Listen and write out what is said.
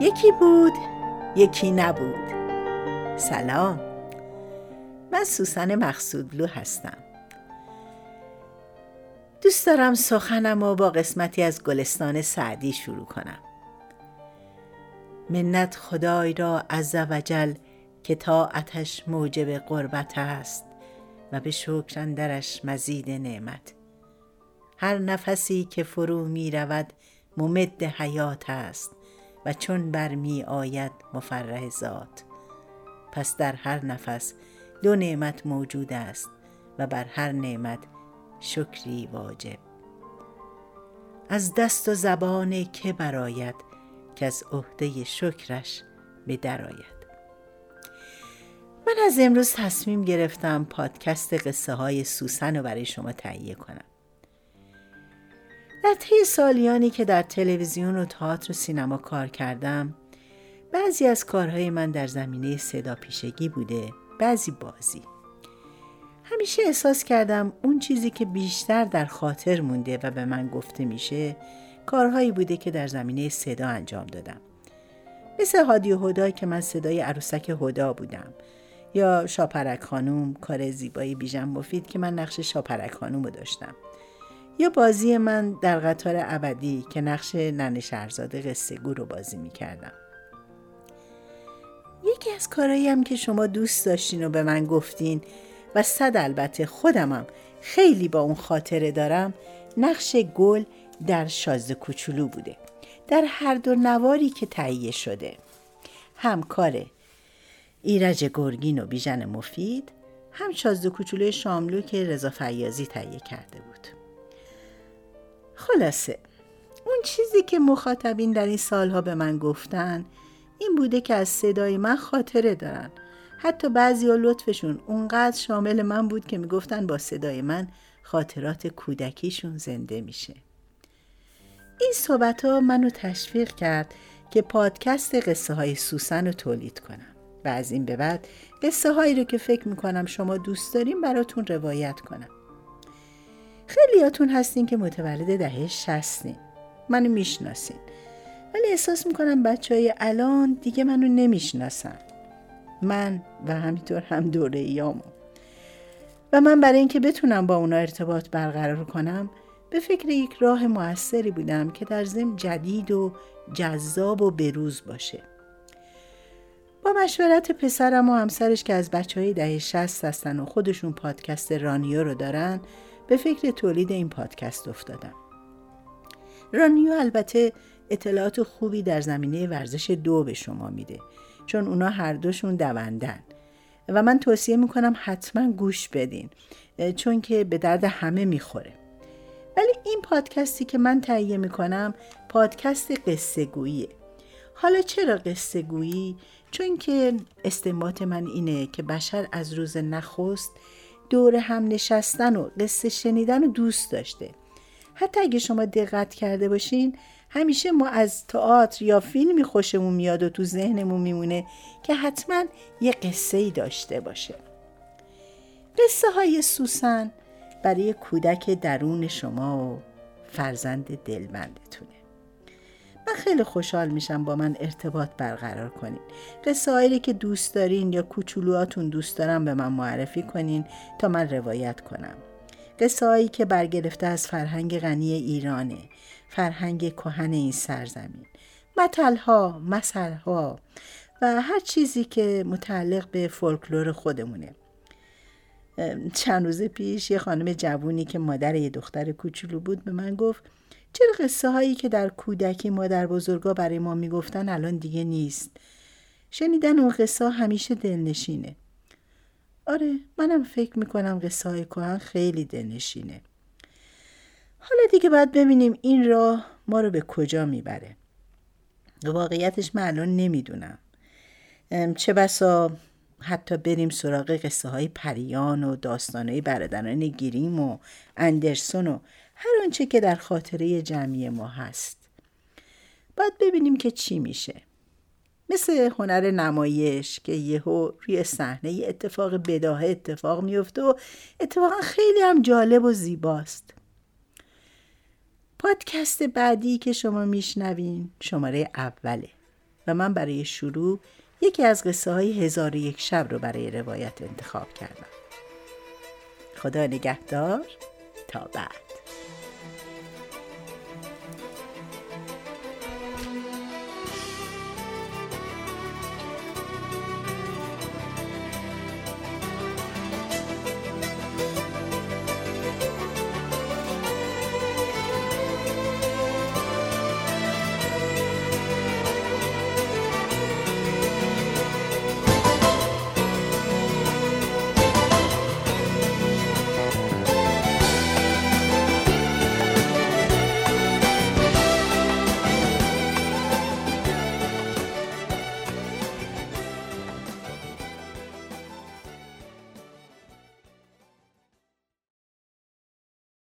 یکی بود یکی نبود. سلام. من سوسن مقصودلو هستم. دوست دارم سخنم و با قسمتی از گلستان سعدی شروع کنم. منت خدای را عز وجل که طاعتش موجب قربت است و به شکر اندرش مزید نعمت. هر نفسی که فرو می رود ممد حیات است. و چون برمی آید مفرح ذات. پس در هر نفس دو نعمت موجود است و بر هر نعمت شکری واجب. از دست و زبان که براید که از عهده شکرش به درآید من از امروز تصمیم گرفتم پادکست قصه های سوسن رو برای شما تهیه کنم. در طی سالیانی که در تلویزیون و تئاتر و سینما کار کردم بعضی از کارهای من در زمینه صدا پیشگی بوده بعضی بازی. همیشه احساس کردم اون چیزی که بیشتر در خاطر مونده و به من گفته میشه کارهایی بوده که در زمینه صدا انجام دادم. مثل هادی و هدا که من صدای عروسک هدا بودم یا شاپرک خانوم کار زیبایی بیژن مفید که من نقش شاپرک خانوم رو داشتم. یا بازی من در قطار ابدی که نقش نن شهرزاده قصه گو رو بازی می کردم. یکی از کارهایی هم که شما دوست داشتین و به من گفتین و صد البته خودمم خیلی با اون خاطره دارم نقش گل در شازده کوچولو بوده. در هر دو نواری که تهیه شده. همکار ایرج گرگین و بیژن مفید هم شازده کوچولوی شاملو که رضا فیاضی تهیه کرده بود. خلاصه اون چیزی که مخاطبین در این سالها به من گفتن این بوده که از صدای من خاطره دارن. حتی بعضی ها لطفشون اونقدر شامل من بود که می‌گفتن با صدای من خاطرات کودکیشون زنده میشه. این صحبت ها منو تشویق کرد که پادکست قصه های سوسن رو تولید کنم و از این به بعد قصه هایی رو که فکر می‌کنم شما دوست داریم براتون روایت کنم. خیلیاتون هستین که متولد دهه شستین منو می‌شناسین. ولی احساس می‌کنم بچه های الان دیگه منو نمی‌شناسن. من و همینطور هم دوره ایامو و من برای اینکه بتونم با اونا ارتباط برقرار کنم به فکر یک راه موثری بودم که در ضمن جدید و جذاب و بروز باشه. با مشورت پسرم و همسرش که از بچه های دهه شست هستن و خودشون پادکست رانیو رو دارن به فکر تولید این پادکست افتادم. رانیو البته اطلاعات خوبی در زمینه ورزش دو به شما میده چون اونا هر دوشون دوندن. و من توصیه می‌کنم حتما گوش بدین چون که به درد همه می‌خوره. ولی این پادکستی که من تهیه می‌کنم پادکست قصه گوییه حالا چرا قصه گویی؟ چون که استنباط من اینه که بشر از روز نخست دور هم نشستن و قصه شنیدن رو دوست داشته. حتی اگه شما دقت کرده باشین همیشه ما از تئاتر یا فیلمی خوشمون میاد و تو ذهنمون میمونه که حتما یه قصه ای داشته باشه. قصه های سوسن برای کودک درون شما و فرزند دلمندتونه من خیلی خوشحال میشم با من ارتباط برقرار کنین. هایی که دوست دارین یا کوچولوهاتون دوست دارم به من معرفی کنین تا من روایت کنم. قصه هایی که برگرفته از فرهنگ غنی ایرانه. فرهنگ کهن این سرزمین. متلها مسلها و هر چیزی که متعلق به فولکلور خودمونه. چند روز پیش یه خانم جوونی که مادر یه دختر کوچولو بود به من گفت چرا قصه هایی که در کودکی مادر بزرگا برای ما می‌گفتن الان دیگه نیست؟ شنیدن اون قصه همیشه دلنشینه. آره منم فکر می‌کنم قصه های کهن خیلی دلنشینه. حالا دیگه باید ببینیم این راه ما رو به کجا می‌بره. واقعیتش من الان نمی‌دونم. چه بسا حتی بریم سراغ قصه های پریان و داستان های برادران گیریم و اندرسون و هر آنچه که در خاطره جمعی ما هست. باید ببینیم که چی میشه. مثل هنر نمایش که یهو روی صحنه اتفاق بداهه اتفاق میفته و اتفاقا خیلی هم جالب و زیباست. پادکست بعدی که شما میشنوین شماره اوله و من برای شروع یکی از قصه های هزار یک شب رو برای روایت انتخاب کردم. خدا نگهدار. تا بعد.